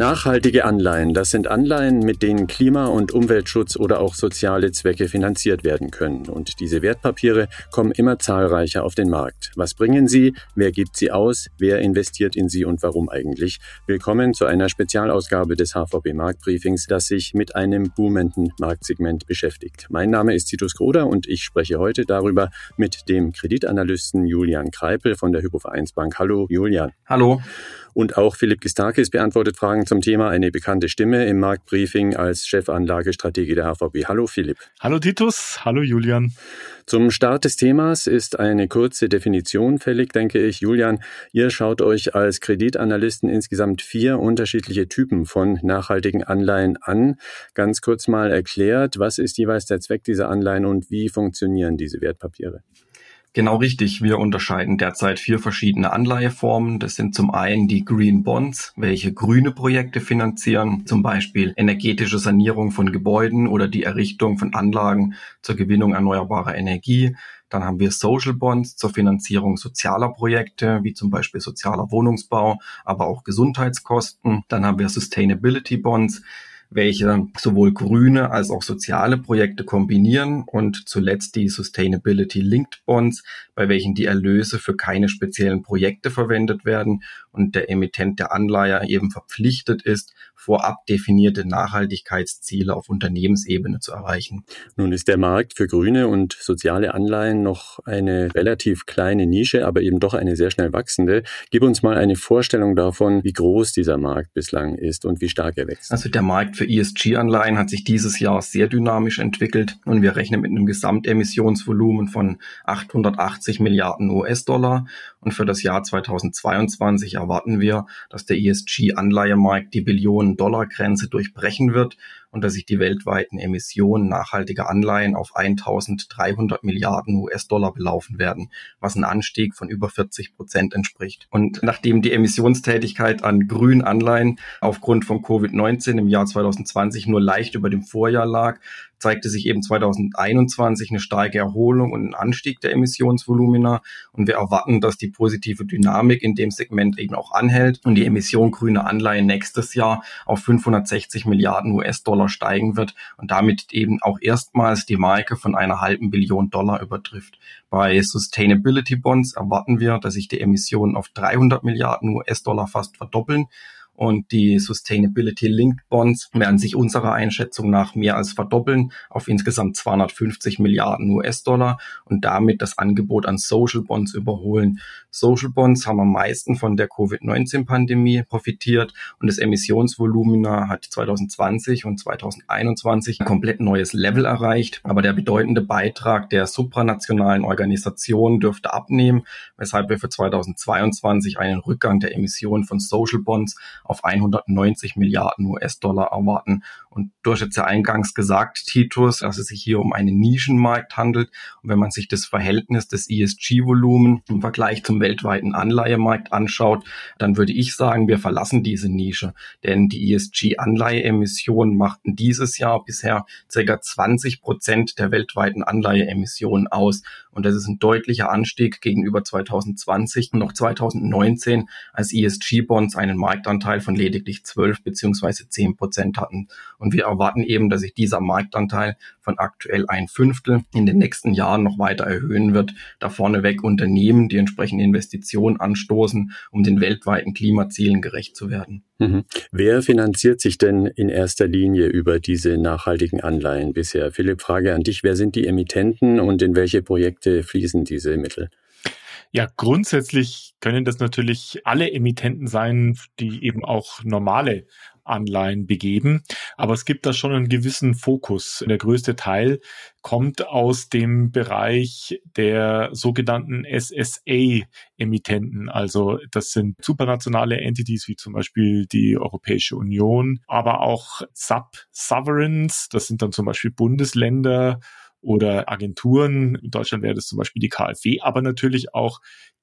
Nachhaltige Anleihen, das sind Anleihen, mit denen Klima- und Umweltschutz oder auch soziale Zwecke finanziert werden können. Und diese Wertpapiere kommen immer zahlreicher auf den Markt. Was bringen sie? Wer gibt sie aus? Wer investiert in sie und warum eigentlich? Willkommen zu einer Spezialausgabe des HVB Marktbriefings, das sich mit einem boomenden Marktsegment beschäftigt. Mein Name ist Titus Groder und ich spreche heute darüber mit dem Kreditanalysten Julian Kreipel von der Hypovereinsbank. Hallo Julian. Hallo. Und auch Philipp Gistakis beantwortet Fragen zum Thema eine bekannte Stimme im Marktbriefing als Chefanlagestratege der HVB. Hallo Philipp. Hallo Titus. Hallo Julian. Zum Start des Themas ist eine kurze Definition fällig, denke ich. Julian, ihr schaut euch als Kreditanalysten insgesamt vier unterschiedliche Typen von nachhaltigen Anleihen an. Ganz kurz mal erklärt, was ist jeweils der Zweck dieser Anleihen und wie funktionieren diese Wertpapiere? Genau richtig. Wir unterscheiden derzeit vier verschiedene Anleiheformen. Das sind zum einen die Green Bonds, welche grüne Projekte finanzieren, zum Beispiel energetische Sanierung von Gebäuden oder die Errichtung von Anlagen zur Gewinnung erneuerbarer Energie. Dann haben wir Social Bonds zur Finanzierung sozialer Projekte, wie zum Beispiel sozialer Wohnungsbau, aber auch Gesundheitskosten. Dann haben wir Sustainability Bonds, welche sowohl grüne als auch soziale Projekte kombinieren und zuletzt die Sustainability Linked Bonds, bei welchen die Erlöse für keine speziellen Projekte verwendet werden und der Emittent der Anleihe eben verpflichtet ist, vorab definierte Nachhaltigkeitsziele auf Unternehmensebene zu erreichen. Nun ist der Markt für grüne und soziale Anleihen noch eine relativ kleine Nische, aber eben doch eine sehr schnell wachsende. Gib uns mal eine Vorstellung davon, wie groß dieser Markt bislang ist und wie stark er wächst. Also der Markt für ESG-Anleihen hat sich dieses Jahr sehr dynamisch entwickelt und wir rechnen mit einem Gesamtemissionsvolumen von 880 Milliarden US-Dollar und für das Jahr 2022 erwarten wir, dass der ESG-Anleihemarkt die Billionen-Dollar-Grenze durchbrechen wird und dass sich die weltweiten Emissionen nachhaltiger Anleihen auf 1300 Milliarden US-Dollar belaufen werden, was ein Anstieg von über 40 Prozent entspricht. Und nachdem die Emissionstätigkeit an grünen Anleihen aufgrund von Covid-19 im Jahr 2020 nur leicht über dem Vorjahr lag, zeigte sich eben 2021 eine starke Erholung und ein Anstieg der Emissionsvolumina. Und wir erwarten, dass die positive Dynamik in dem Segment eben auch anhält und die Emission grüner Anleihen nächstes Jahr auf 560 Milliarden US-Dollar steigen wird und damit eben auch erstmals die Marke von einer halben Billion Dollar übertrifft. Bei Sustainability Bonds erwarten wir, dass sich die Emissionen auf 300 Milliarden US-Dollar fast verdoppeln und die Sustainability Linked Bonds werden sich unserer Einschätzung nach mehr als verdoppeln auf insgesamt 250 Milliarden US-Dollar und damit das Angebot an Social Bonds überholen. Social Bonds haben am meisten von der Covid-19-Pandemie profitiert und das Emissionsvolumina hat 2020 und 2021 ein komplett neues Level erreicht. Aber der bedeutende Beitrag der supranationalen Organisationen dürfte abnehmen, weshalb wir für 2022 einen Rückgang der Emissionen von Social Bonds auf 190 Milliarden US-Dollar erwarten. Und du hast jetzt ja eingangs gesagt, Titus, dass es sich hier um einen Nischenmarkt handelt. Und wenn man sich das Verhältnis des ESG-Volumen im Vergleich zum weltweiten Anleihemarkt anschaut, dann würde ich sagen, wir verlassen diese Nische. Denn die ESG-Anleiheemissionen machten dieses Jahr bisher ca. 20 Prozent der weltweiten Anleiheemissionen aus. Und das ist ein deutlicher Anstieg gegenüber 2020 und noch 2019, als ESG-Bonds einen Marktanteil Marktanteil von lediglich 12 beziehungsweise 10 Prozent hatten. Und wir erwarten eben, dass sich dieser Marktanteil von aktuell ein Fünftel in den nächsten Jahren noch weiter erhöhen wird, da vorneweg Unternehmen die entsprechende Investitionen anstoßen, um den weltweiten Klimazielen gerecht zu werden. Mhm. Wer finanziert sich denn in erster Linie über diese nachhaltigen Anleihen bisher? Philipp, Frage an dich. Wer sind die Emittenten und in welche Projekte fließen diese Mittel? Ja, grundsätzlich können das natürlich alle Emittenten sein, die eben auch normale Anleihen begeben. Aber es gibt da schon einen gewissen Fokus. Der größte Teil kommt aus dem Bereich der sogenannten SSA-Emittenten. Also das sind supranationale Entities wie zum Beispiel die Europäische Union, aber auch Sub-Sovereigns. Das sind dann zum Beispiel Bundesländer oder Agenturen. In Deutschland wäre das zum Beispiel die KfW, aber natürlich auch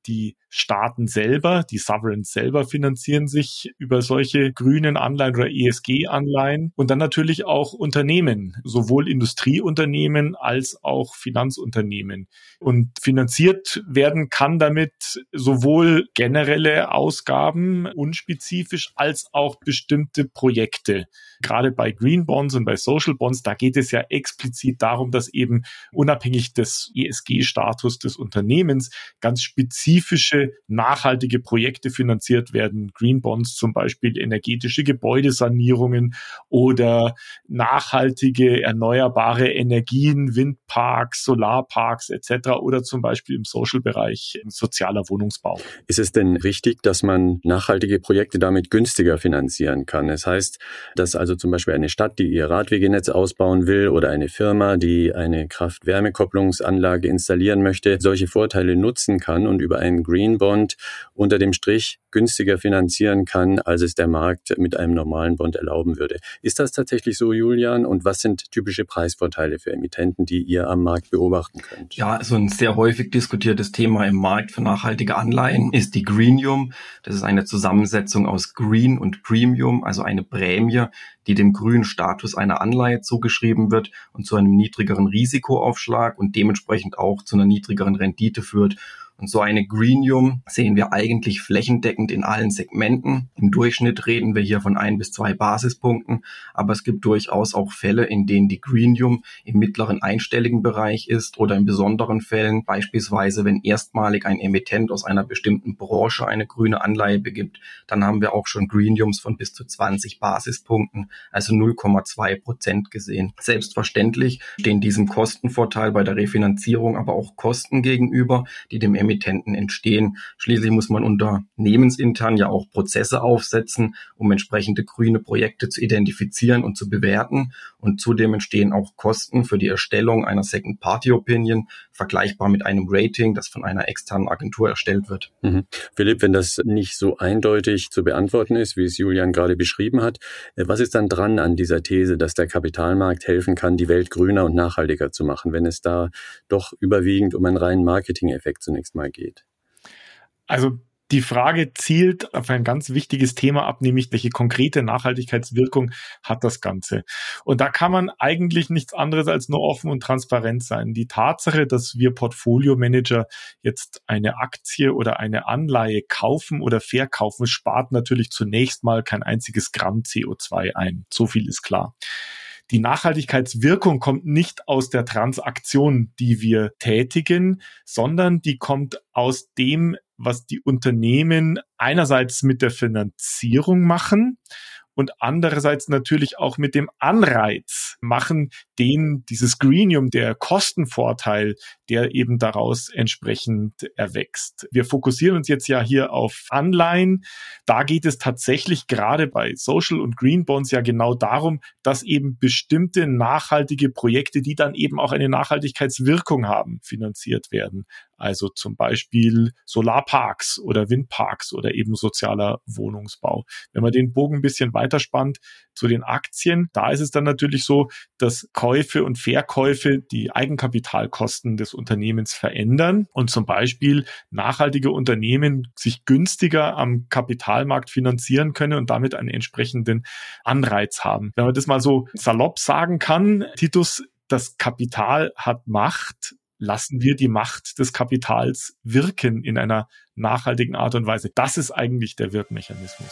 die Staaten selber, die Sovereigns selber finanzieren sich über solche grünen Anleihen oder ESG-Anleihen und dann natürlich auch Unternehmen, sowohl Industrieunternehmen als auch Finanzunternehmen. Und finanziert werden kann damit sowohl generelle Ausgaben unspezifisch als auch bestimmte Projekte. Gerade bei Green Bonds und bei Social Bonds, da geht es ja explizit darum, dass eben unabhängig des ESG-Status des Unternehmens ganz spezifische nachhaltige Projekte finanziert werden. Green Bonds zum Beispiel energetische Gebäudesanierungen oder nachhaltige erneuerbare Energien, Windparks, Solarparks etc. oder zum Beispiel im Social-Bereich sozialer Wohnungsbau. Ist es denn richtig, dass man nachhaltige Projekte damit günstiger finanzieren kann? Das heißt, dass also zum Beispiel eine Stadt, die ihr Radwegenetz ausbauen will oder eine Firma, die eine Kraft-Wärme-Kopplungsanlage installieren möchte, solche Vorteile nutzen kann und über einen Green Bond unter dem Strich günstiger finanzieren kann, als es der Markt mit einem normalen Bond erlauben würde. Ist das tatsächlich so, Julian? Und was sind typische Preisvorteile für Emittenten, die ihr am Markt beobachten könnt? Ja, also ein sehr häufig diskutiertes Thema im Markt für nachhaltige Anleihen ist die Greenium. Das ist eine Zusammensetzung aus Green und Premium, also eine Prämie, die dem grünen Status einer Anleihe zugeschrieben wird und zu einem niedrigeren Risikoaufschlag und dementsprechend auch zu einer niedrigeren Rendite führt und so eine Greenium sehen wir eigentlich flächendeckend in allen Segmenten. Im Durchschnitt reden wir hier von ein bis zwei Basispunkten, aber es gibt durchaus auch Fälle, in denen die Greenium im mittleren einstelligen Bereich ist oder in besonderen Fällen, beispielsweise wenn erstmalig ein Emittent aus einer bestimmten Branche eine grüne Anleihe begibt, dann haben wir auch schon Greeniums von bis zu 20 Basispunkten, also 0,2 Prozent gesehen. Selbstverständlich stehen diesem Kostenvorteil bei der Refinanzierung aber auch Kosten gegenüber, die dem Emittenten entstehen. Schließlich muss man unternehmensintern ja auch Prozesse aufsetzen, um entsprechende grüne Projekte zu identifizieren und zu bewerten. Und zudem entstehen auch Kosten für die Erstellung einer Second-Party-Opinion, vergleichbar mit einem Rating, das von einer externen Agentur erstellt wird. Mhm. Philipp, wenn das nicht so eindeutig zu beantworten ist, wie es Julian gerade beschrieben hat, äh, was ist dann dran an dieser These, dass der Kapitalmarkt helfen kann, die Welt grüner und nachhaltiger zu machen, wenn es da doch überwiegend um einen reinen Marketing-Effekt zunächst mal geht? Also die Frage zielt auf ein ganz wichtiges Thema ab, nämlich welche konkrete Nachhaltigkeitswirkung hat das Ganze. Und da kann man eigentlich nichts anderes als nur offen und transparent sein. Die Tatsache, dass wir Portfolio-Manager jetzt eine Aktie oder eine Anleihe kaufen oder verkaufen, spart natürlich zunächst mal kein einziges Gramm CO2 ein. So viel ist klar. Die Nachhaltigkeitswirkung kommt nicht aus der Transaktion, die wir tätigen, sondern die kommt aus dem, was die Unternehmen einerseits mit der Finanzierung machen und andererseits natürlich auch mit dem Anreiz machen, den dieses Greenium, der Kostenvorteil, der eben daraus entsprechend erwächst. Wir fokussieren uns jetzt ja hier auf Anleihen. Da geht es tatsächlich gerade bei Social und Green Bonds ja genau darum, dass eben bestimmte nachhaltige Projekte, die dann eben auch eine Nachhaltigkeitswirkung haben, finanziert werden. Also zum Beispiel Solarparks oder Windparks oder eben sozialer Wohnungsbau. Wenn man den Bogen ein bisschen weiterspannt zu den Aktien, da ist es dann natürlich so, dass Käufe und Verkäufe die Eigenkapitalkosten des Unternehmens verändern und zum Beispiel nachhaltige Unternehmen sich günstiger am Kapitalmarkt finanzieren können und damit einen entsprechenden Anreiz haben. Wenn man das mal so salopp sagen kann, Titus, das Kapital hat Macht lassen wir die Macht des Kapitals wirken in einer nachhaltigen Art und Weise. Das ist eigentlich der Wirkmechanismus.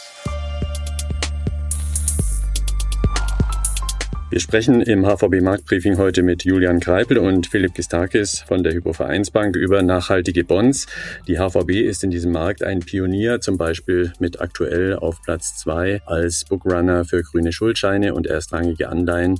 Wir sprechen im HVB Marktbriefing heute mit Julian Kreipel und Philipp Gistakis von der Hypovereinsbank über nachhaltige Bonds. Die HVB ist in diesem Markt ein Pionier, zum Beispiel mit aktuell auf Platz zwei als Bookrunner für grüne Schuldscheine und erstrangige Anleihen.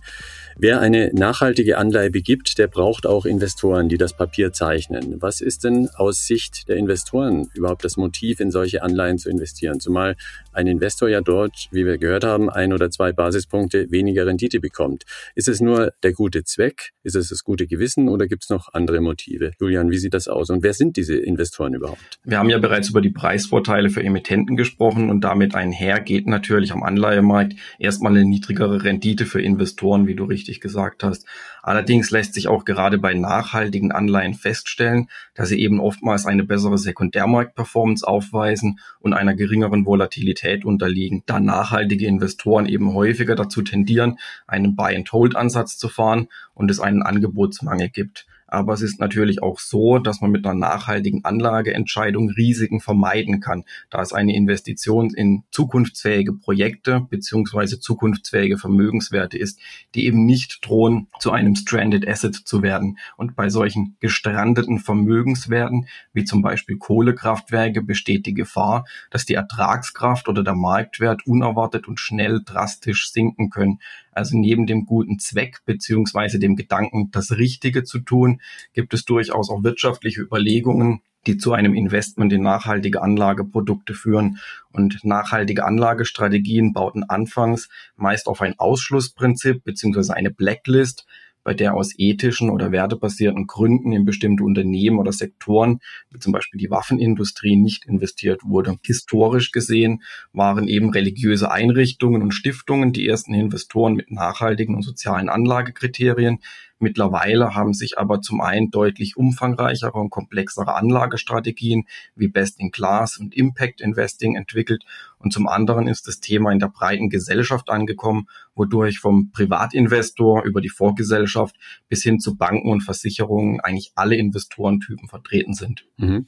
Wer eine nachhaltige Anleihe begibt, der braucht auch Investoren, die das Papier zeichnen. Was ist denn aus Sicht der Investoren überhaupt das Motiv, in solche Anleihen zu investieren? Zumal ein Investor ja dort, wie wir gehört haben, ein oder zwei Basispunkte weniger Rendite bekommt. Ist es nur der gute Zweck? Ist es das gute Gewissen oder gibt es noch andere Motive? Julian, wie sieht das aus und wer sind diese Investoren überhaupt? Wir haben ja bereits über die Preisvorteile für Emittenten gesprochen und damit einher geht natürlich am Anleihemarkt erstmal eine niedrigere Rendite für Investoren, wie du richtig richtig gesagt hast. Allerdings lässt sich auch gerade bei nachhaltigen Anleihen feststellen, dass sie eben oftmals eine bessere Sekundärmarktperformance aufweisen und einer geringeren Volatilität unterliegen, da nachhaltige Investoren eben häufiger dazu tendieren, einen Buy-and-Hold-Ansatz zu fahren und es einen Angebotsmangel gibt. Aber es ist natürlich auch so, dass man mit einer nachhaltigen Anlageentscheidung Risiken vermeiden kann, da es eine Investition in zukunftsfähige Projekte beziehungsweise zukunftsfähige Vermögenswerte ist, die eben nicht drohen, zu einem Stranded Asset zu werden. Und bei solchen gestrandeten Vermögenswerten, wie zum Beispiel Kohlekraftwerke, besteht die Gefahr, dass die Ertragskraft oder der Marktwert unerwartet und schnell drastisch sinken können. Also neben dem guten Zweck beziehungsweise dem Gedanken, das Richtige zu tun, gibt es durchaus auch wirtschaftliche Überlegungen, die zu einem Investment in nachhaltige Anlageprodukte führen. Und nachhaltige Anlagestrategien bauten anfangs meist auf ein Ausschlussprinzip beziehungsweise eine Blacklist, bei der aus ethischen oder wertebasierten Gründen in bestimmte Unternehmen oder Sektoren, wie zum Beispiel die Waffenindustrie, nicht investiert wurde. Historisch gesehen waren eben religiöse Einrichtungen und Stiftungen die ersten Investoren mit nachhaltigen und sozialen Anlagekriterien, Mittlerweile haben sich aber zum einen deutlich umfangreichere und komplexere Anlagestrategien wie Best in Class und Impact Investing entwickelt und zum anderen ist das Thema in der breiten Gesellschaft angekommen, wodurch vom Privatinvestor über die Vorgesellschaft bis hin zu Banken und Versicherungen eigentlich alle Investorentypen vertreten sind. Mhm.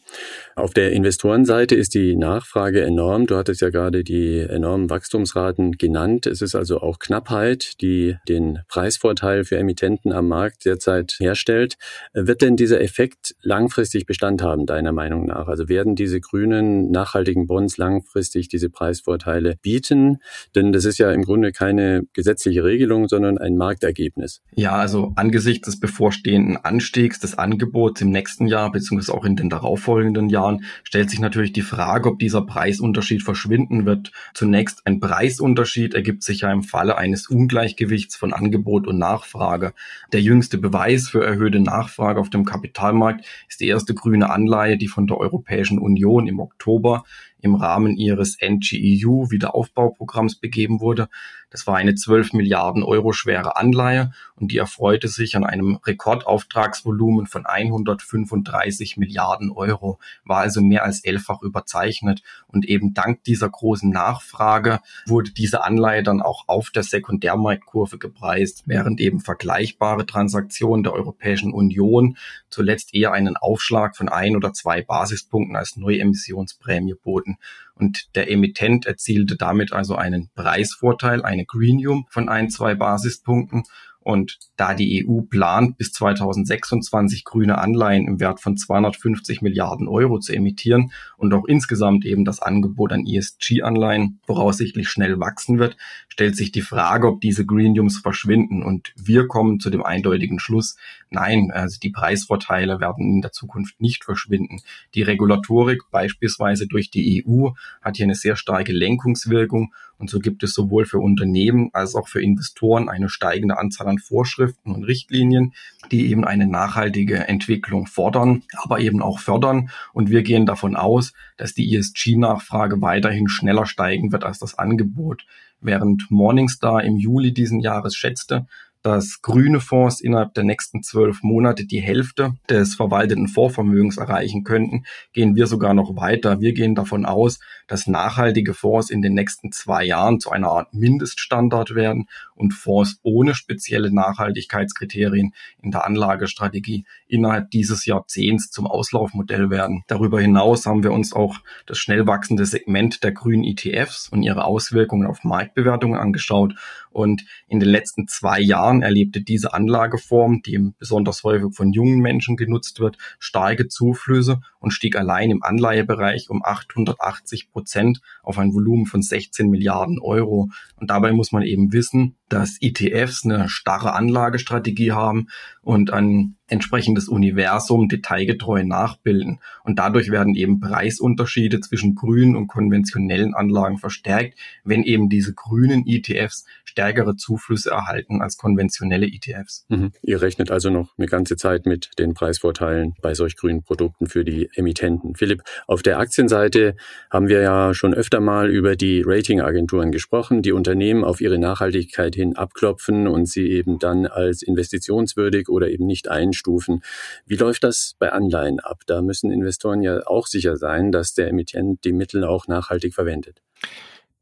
Auf der Investorenseite ist die Nachfrage enorm. Du hattest ja gerade die enormen Wachstumsraten genannt. Es ist also auch Knappheit, die den Preisvorteil für Emittenten am Markt Markt derzeit herstellt. Wird denn dieser Effekt langfristig Bestand haben, deiner Meinung nach? Also werden diese grünen, nachhaltigen Bonds langfristig diese Preisvorteile bieten? Denn das ist ja im Grunde keine gesetzliche Regelung, sondern ein Marktergebnis. Ja, also angesichts des bevorstehenden Anstiegs des Angebots im nächsten Jahr, beziehungsweise auch in den darauffolgenden Jahren, stellt sich natürlich die Frage, ob dieser Preisunterschied verschwinden wird. Zunächst ein Preisunterschied ergibt sich ja im Falle eines Ungleichgewichts von Angebot und Nachfrage. Der jüngste Beweis für erhöhte Nachfrage auf dem Kapitalmarkt ist die erste grüne Anleihe, die von der Europäischen Union im Oktober im Rahmen ihres NGEU Wiederaufbauprogramms begeben wurde. Das war eine 12 Milliarden Euro schwere Anleihe und die erfreute sich an einem Rekordauftragsvolumen von 135 Milliarden Euro, war also mehr als elffach überzeichnet. Und eben dank dieser großen Nachfrage wurde diese Anleihe dann auch auf der Sekundärmarktkurve gepreist, während eben vergleichbare Transaktionen der Europäischen Union zuletzt eher einen Aufschlag von ein oder zwei Basispunkten als Neuemissionsprämie boten angeboten. Und der Emittent erzielte damit also einen Preisvorteil, eine Greenium von ein, zwei Basispunkten und da die EU plant, bis 2026 grüne Anleihen im Wert von 250 Milliarden Euro zu emittieren und auch insgesamt eben das Angebot an ESG-Anleihen voraussichtlich schnell wachsen wird, stellt sich die Frage, ob diese Greeniums verschwinden. Und wir kommen zu dem eindeutigen Schluss, nein, also die Preisvorteile werden in der Zukunft nicht verschwinden. Die Regulatorik beispielsweise durch die EU hat hier eine sehr starke Lenkungswirkung und so gibt es sowohl für Unternehmen als auch für Investoren eine steigende Anzahl an Vorschriften und Richtlinien, die eben eine nachhaltige Entwicklung fordern, aber eben auch fördern. Und wir gehen davon aus, dass die ESG-Nachfrage weiterhin schneller steigen wird als das Angebot. Während Morningstar im Juli diesen Jahres schätzte, dass grüne Fonds innerhalb der nächsten zwölf Monate die Hälfte des verwalteten Fondsvermögens erreichen könnten, gehen wir sogar noch weiter. Wir gehen davon aus, dass nachhaltige Fonds in den nächsten zwei Jahren zu einer Art Mindeststandard werden und Fonds ohne spezielle Nachhaltigkeitskriterien in der Anlagestrategie innerhalb dieses Jahrzehnts zum Auslaufmodell werden. Darüber hinaus haben wir uns auch das schnell wachsende Segment der grünen ETFs und ihre Auswirkungen auf Marktbewertungen angeschaut. Und in den letzten zwei Jahren erlebte diese Anlageform, die besonders häufig von jungen Menschen genutzt wird, starke Zuflüsse und stieg allein im Anleihebereich um 880 Prozent auf ein Volumen von 16 Milliarden Euro. Und dabei muss man eben wissen, dass ETFs eine starre Anlagestrategie haben und an entsprechendes Universum detailgetreu nachbilden. Und dadurch werden eben Preisunterschiede zwischen grünen und konventionellen Anlagen verstärkt, wenn eben diese grünen ETFs stärkere Zuflüsse erhalten als konventionelle ETFs. Mhm. Ihr rechnet also noch eine ganze Zeit mit den Preisvorteilen bei solch grünen Produkten für die Emittenten. Philipp, auf der Aktienseite haben wir ja schon öfter mal über die Ratingagenturen gesprochen, die Unternehmen auf ihre Nachhaltigkeit hin abklopfen und sie eben dann als investitionswürdig oder eben nicht einstufen. Wie läuft das bei Anleihen ab? Da müssen Investoren ja auch sicher sein, dass der Emittent die Mittel auch nachhaltig verwendet.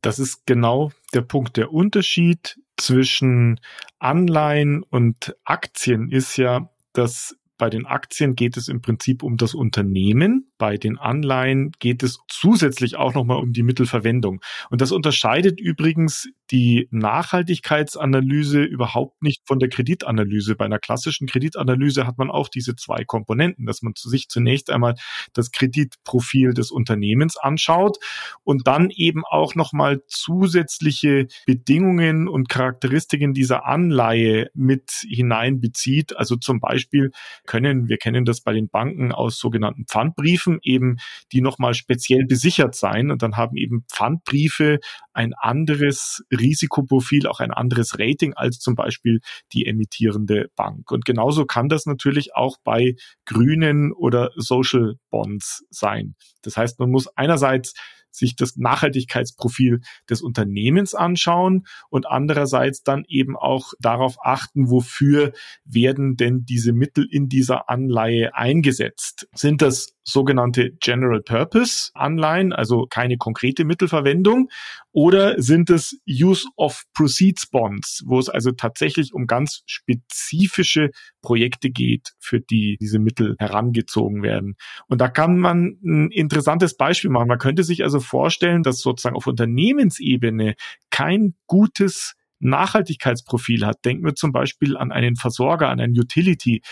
Das ist genau der Punkt. Der Unterschied zwischen Anleihen und Aktien ist ja, dass bei den Aktien geht es im Prinzip um das Unternehmen. Bei den Anleihen geht es zusätzlich auch nochmal um die Mittelverwendung. Und das unterscheidet übrigens die Nachhaltigkeitsanalyse überhaupt nicht von der Kreditanalyse. Bei einer klassischen Kreditanalyse hat man auch diese zwei Komponenten, dass man sich zunächst einmal das Kreditprofil des Unternehmens anschaut und dann eben auch nochmal zusätzliche Bedingungen und Charakteristiken dieser Anleihe mit hineinbezieht. Also zum Beispiel können, wir kennen das bei den Banken aus sogenannten Pfandbriefen, eben die nochmal speziell besichert sein und dann haben eben Pfandbriefe ein anderes Risikoprofil, auch ein anderes Rating als zum Beispiel die emittierende Bank. Und genauso kann das natürlich auch bei grünen oder Social Bonds sein. Das heißt, man muss einerseits sich das Nachhaltigkeitsprofil des Unternehmens anschauen und andererseits dann eben auch darauf achten, wofür werden denn diese Mittel in dieser Anleihe eingesetzt. Sind das sogenannte General Purpose Anleihen, also keine konkrete Mittelverwendung, oder sind es Use of Proceeds Bonds, wo es also tatsächlich um ganz spezifische Projekte geht, für die diese Mittel herangezogen werden. Und da kann man ein interessantes Beispiel machen. Man könnte sich also vorstellen, dass sozusagen auf Unternehmensebene kein gutes Nachhaltigkeitsprofil hat. Denken wir zum Beispiel an einen Versorger, an einen Utility,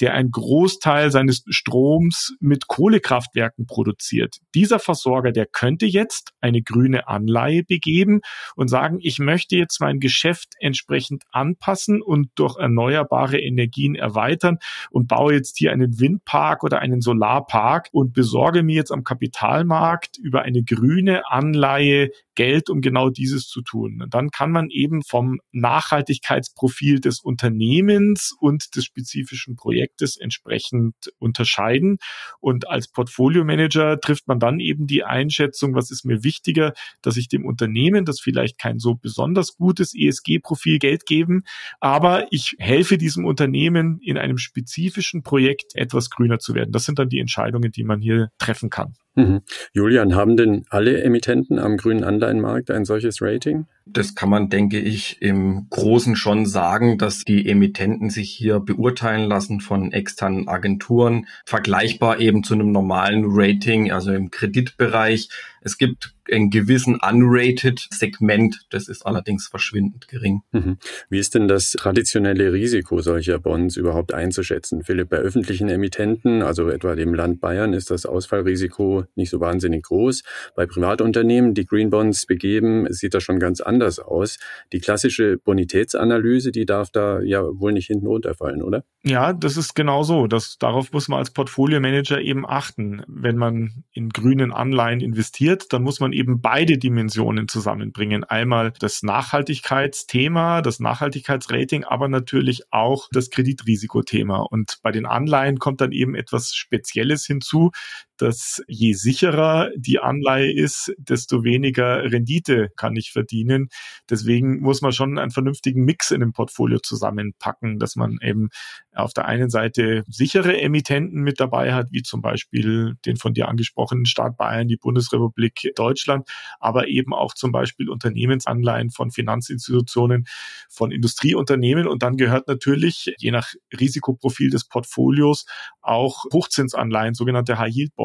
der einen Großteil seines Stroms mit Kohlekraftwerken produziert. Dieser Versorger, der könnte jetzt eine grüne Anleihe begeben und sagen, ich möchte jetzt mein Geschäft entsprechend anpassen und durch erneuerbare Energien erweitern und baue jetzt hier einen Windpark oder einen Solarpark und besorge mir jetzt am Kapitalmarkt über eine grüne Anleihe Geld, um genau dieses zu tun. Und dann kann man eben vom Nachhaltigkeitsprofil des Unternehmens und des spezifischen Projektes entsprechend unterscheiden. Und als Portfolio-Manager trifft man dann eben die Einschätzung, was ist mir wichtiger, dass ich dem Unternehmen, das vielleicht kein so besonders gutes ESG-Profil Geld geben, aber ich helfe diesem Unternehmen in einem spezifischen Projekt etwas grüner zu werden. Das sind dann die Entscheidungen, die man hier treffen kann. Mhm. Julian, haben denn alle Emittenten am grünen Anleihenmarkt ein solches Rating? Das kann man, denke ich, im Großen schon sagen, dass die Emittenten sich hier beurteilen lassen von externen Agenturen, vergleichbar eben zu einem normalen Rating, also im Kreditbereich. Es gibt einen gewissen unrated Segment, das ist allerdings verschwindend gering. Mhm. Wie ist denn das traditionelle Risiko solcher Bonds überhaupt einzuschätzen? Philipp, bei öffentlichen Emittenten, also etwa dem Land Bayern, ist das Ausfallrisiko nicht so wahnsinnig groß. Bei Privatunternehmen, die Green Bonds begeben, sieht das schon ganz anders aus. Die klassische Bonitätsanalyse, die darf da ja wohl nicht hinten runterfallen, oder? Ja, das ist genau so. Das, darauf muss man als Portfolio-Manager eben achten. Wenn man in grünen Anleihen investiert, dann muss man eben beide Dimensionen zusammenbringen. Einmal das Nachhaltigkeitsthema, das Nachhaltigkeitsrating, aber natürlich auch das Kreditrisikothema. Und bei den Anleihen kommt dann eben etwas Spezielles hinzu, dass je sicherer die Anleihe ist, desto weniger Rendite kann ich verdienen. Deswegen muss man schon einen vernünftigen Mix in dem Portfolio zusammenpacken, dass man eben auf der einen Seite sichere Emittenten mit dabei hat, wie zum Beispiel den von dir angesprochenen Staat Bayern, die Bundesrepublik Deutschland, aber eben auch zum Beispiel Unternehmensanleihen von Finanzinstitutionen, von Industrieunternehmen. Und dann gehört natürlich, je nach Risikoprofil des Portfolios, auch Hochzinsanleihen, sogenannte High-Yield-Bonds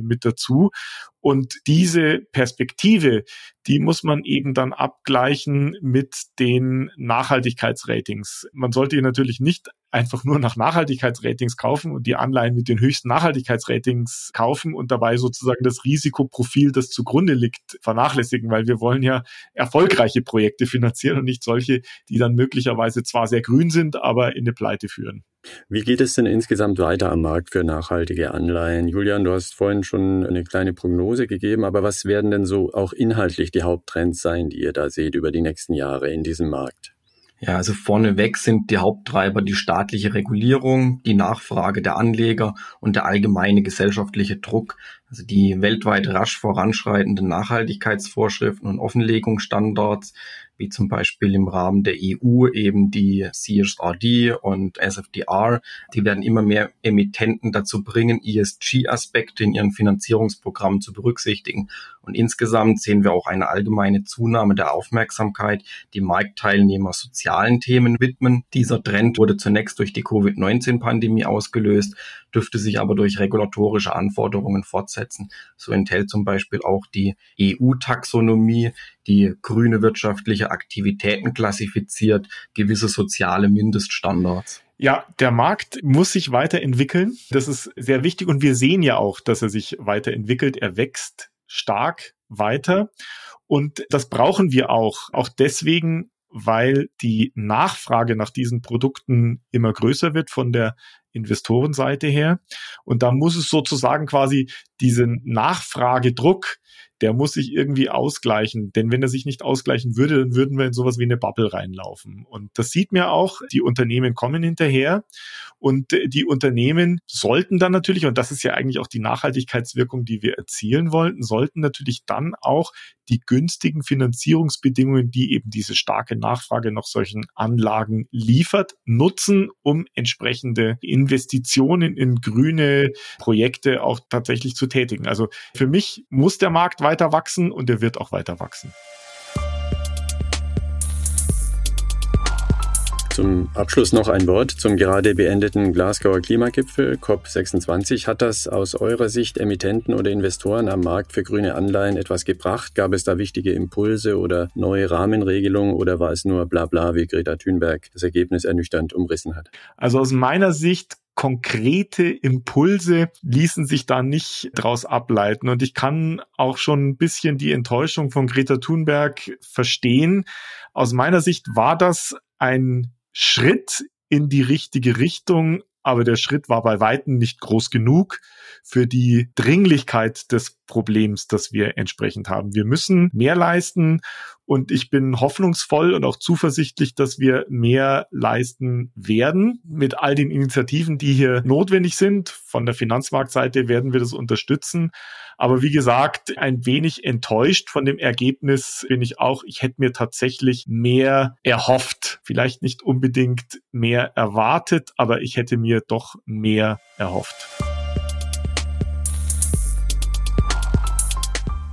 mit dazu. Und diese Perspektive, die muss man eben dann abgleichen mit den Nachhaltigkeitsratings. Man sollte natürlich nicht einfach nur nach Nachhaltigkeitsratings kaufen und die Anleihen mit den höchsten Nachhaltigkeitsratings kaufen und dabei sozusagen das Risikoprofil, das zugrunde liegt, vernachlässigen, weil wir wollen ja erfolgreiche Projekte finanzieren und nicht solche, die dann möglicherweise zwar sehr grün sind, aber in eine Pleite führen. Wie geht es denn insgesamt weiter am Markt für nachhaltige Anleihen? Julian, du hast vorhin schon eine kleine Prognose gegeben, aber was werden denn so auch inhaltlich die Haupttrends sein, die ihr da seht über die nächsten Jahre in diesem Markt? Ja, also vorneweg sind die Haupttreiber die staatliche Regulierung, die Nachfrage der Anleger und der allgemeine gesellschaftliche Druck, also die weltweit rasch voranschreitenden Nachhaltigkeitsvorschriften und Offenlegungsstandards, wie zum Beispiel im Rahmen der EU eben die CSRD und SFDR. Die werden immer mehr Emittenten dazu bringen, ESG-Aspekte in ihren Finanzierungsprogrammen zu berücksichtigen. Und insgesamt sehen wir auch eine allgemeine Zunahme der Aufmerksamkeit, die Marktteilnehmer sozialen Themen widmen. Dieser Trend wurde zunächst durch die Covid-19-Pandemie ausgelöst, dürfte sich aber durch regulatorische Anforderungen fortsetzen. So enthält zum Beispiel auch die EU-Taxonomie, die grüne wirtschaftliche Aktivitäten klassifiziert, gewisse soziale Mindeststandards. Ja, der Markt muss sich weiterentwickeln. Das ist sehr wichtig und wir sehen ja auch, dass er sich weiterentwickelt. Er wächst stark weiter. Und das brauchen wir auch. Auch deswegen, weil die Nachfrage nach diesen Produkten immer größer wird von der Investorenseite her. Und da muss es sozusagen quasi diesen Nachfragedruck, der muss sich irgendwie ausgleichen. Denn wenn er sich nicht ausgleichen würde, dann würden wir in sowas wie eine Bubble reinlaufen. Und das sieht mir auch, die Unternehmen kommen hinterher und die Unternehmen sollten dann natürlich, und das ist ja eigentlich auch die Nachhaltigkeitswirkung, die wir erzielen wollten, sollten natürlich dann auch die günstigen Finanzierungsbedingungen, die eben diese starke Nachfrage nach solchen Anlagen liefert, nutzen, um entsprechende Investitionen in grüne Projekte auch tatsächlich zu tätigen. Also für mich muss der Markt weiter wachsen und er wird auch weiter wachsen. Zum Abschluss noch ein Wort zum gerade beendeten Glasgower Klimagipfel COP26. Hat das aus eurer Sicht Emittenten oder Investoren am Markt für grüne Anleihen etwas gebracht? Gab es da wichtige Impulse oder neue Rahmenregelungen oder war es nur Blabla, wie Greta Thunberg das Ergebnis ernüchternd umrissen hat? Also aus meiner Sicht konkrete Impulse ließen sich da nicht draus ableiten. Und ich kann auch schon ein bisschen die Enttäuschung von Greta Thunberg verstehen. Aus meiner Sicht war das ein Schritt in die richtige Richtung, aber der Schritt war bei weitem nicht groß genug für die Dringlichkeit des Problems, das wir entsprechend haben. Wir müssen mehr leisten und ich bin hoffnungsvoll und auch zuversichtlich, dass wir mehr leisten werden mit all den Initiativen, die hier notwendig sind. Von der Finanzmarktseite werden wir das unterstützen. Aber wie gesagt, ein wenig enttäuscht von dem Ergebnis bin ich auch. Ich hätte mir tatsächlich mehr erhofft. Vielleicht nicht unbedingt mehr erwartet, aber ich hätte mir doch mehr erhofft.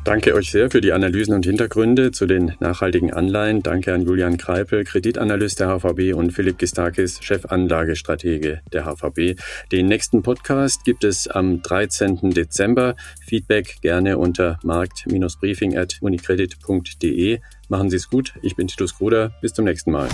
Danke euch sehr für die Analysen und Hintergründe zu den nachhaltigen Anleihen. Danke an Julian Kreipel, Kreditanalyst der HVB und Philipp Gistakis, Chefanlagestratege der HVB. Den nächsten Podcast gibt es am 13. Dezember. Feedback gerne unter markt-briefing at unicredit.de. Machen Sie es gut. Ich bin Titus Gruder. Bis zum nächsten Mal.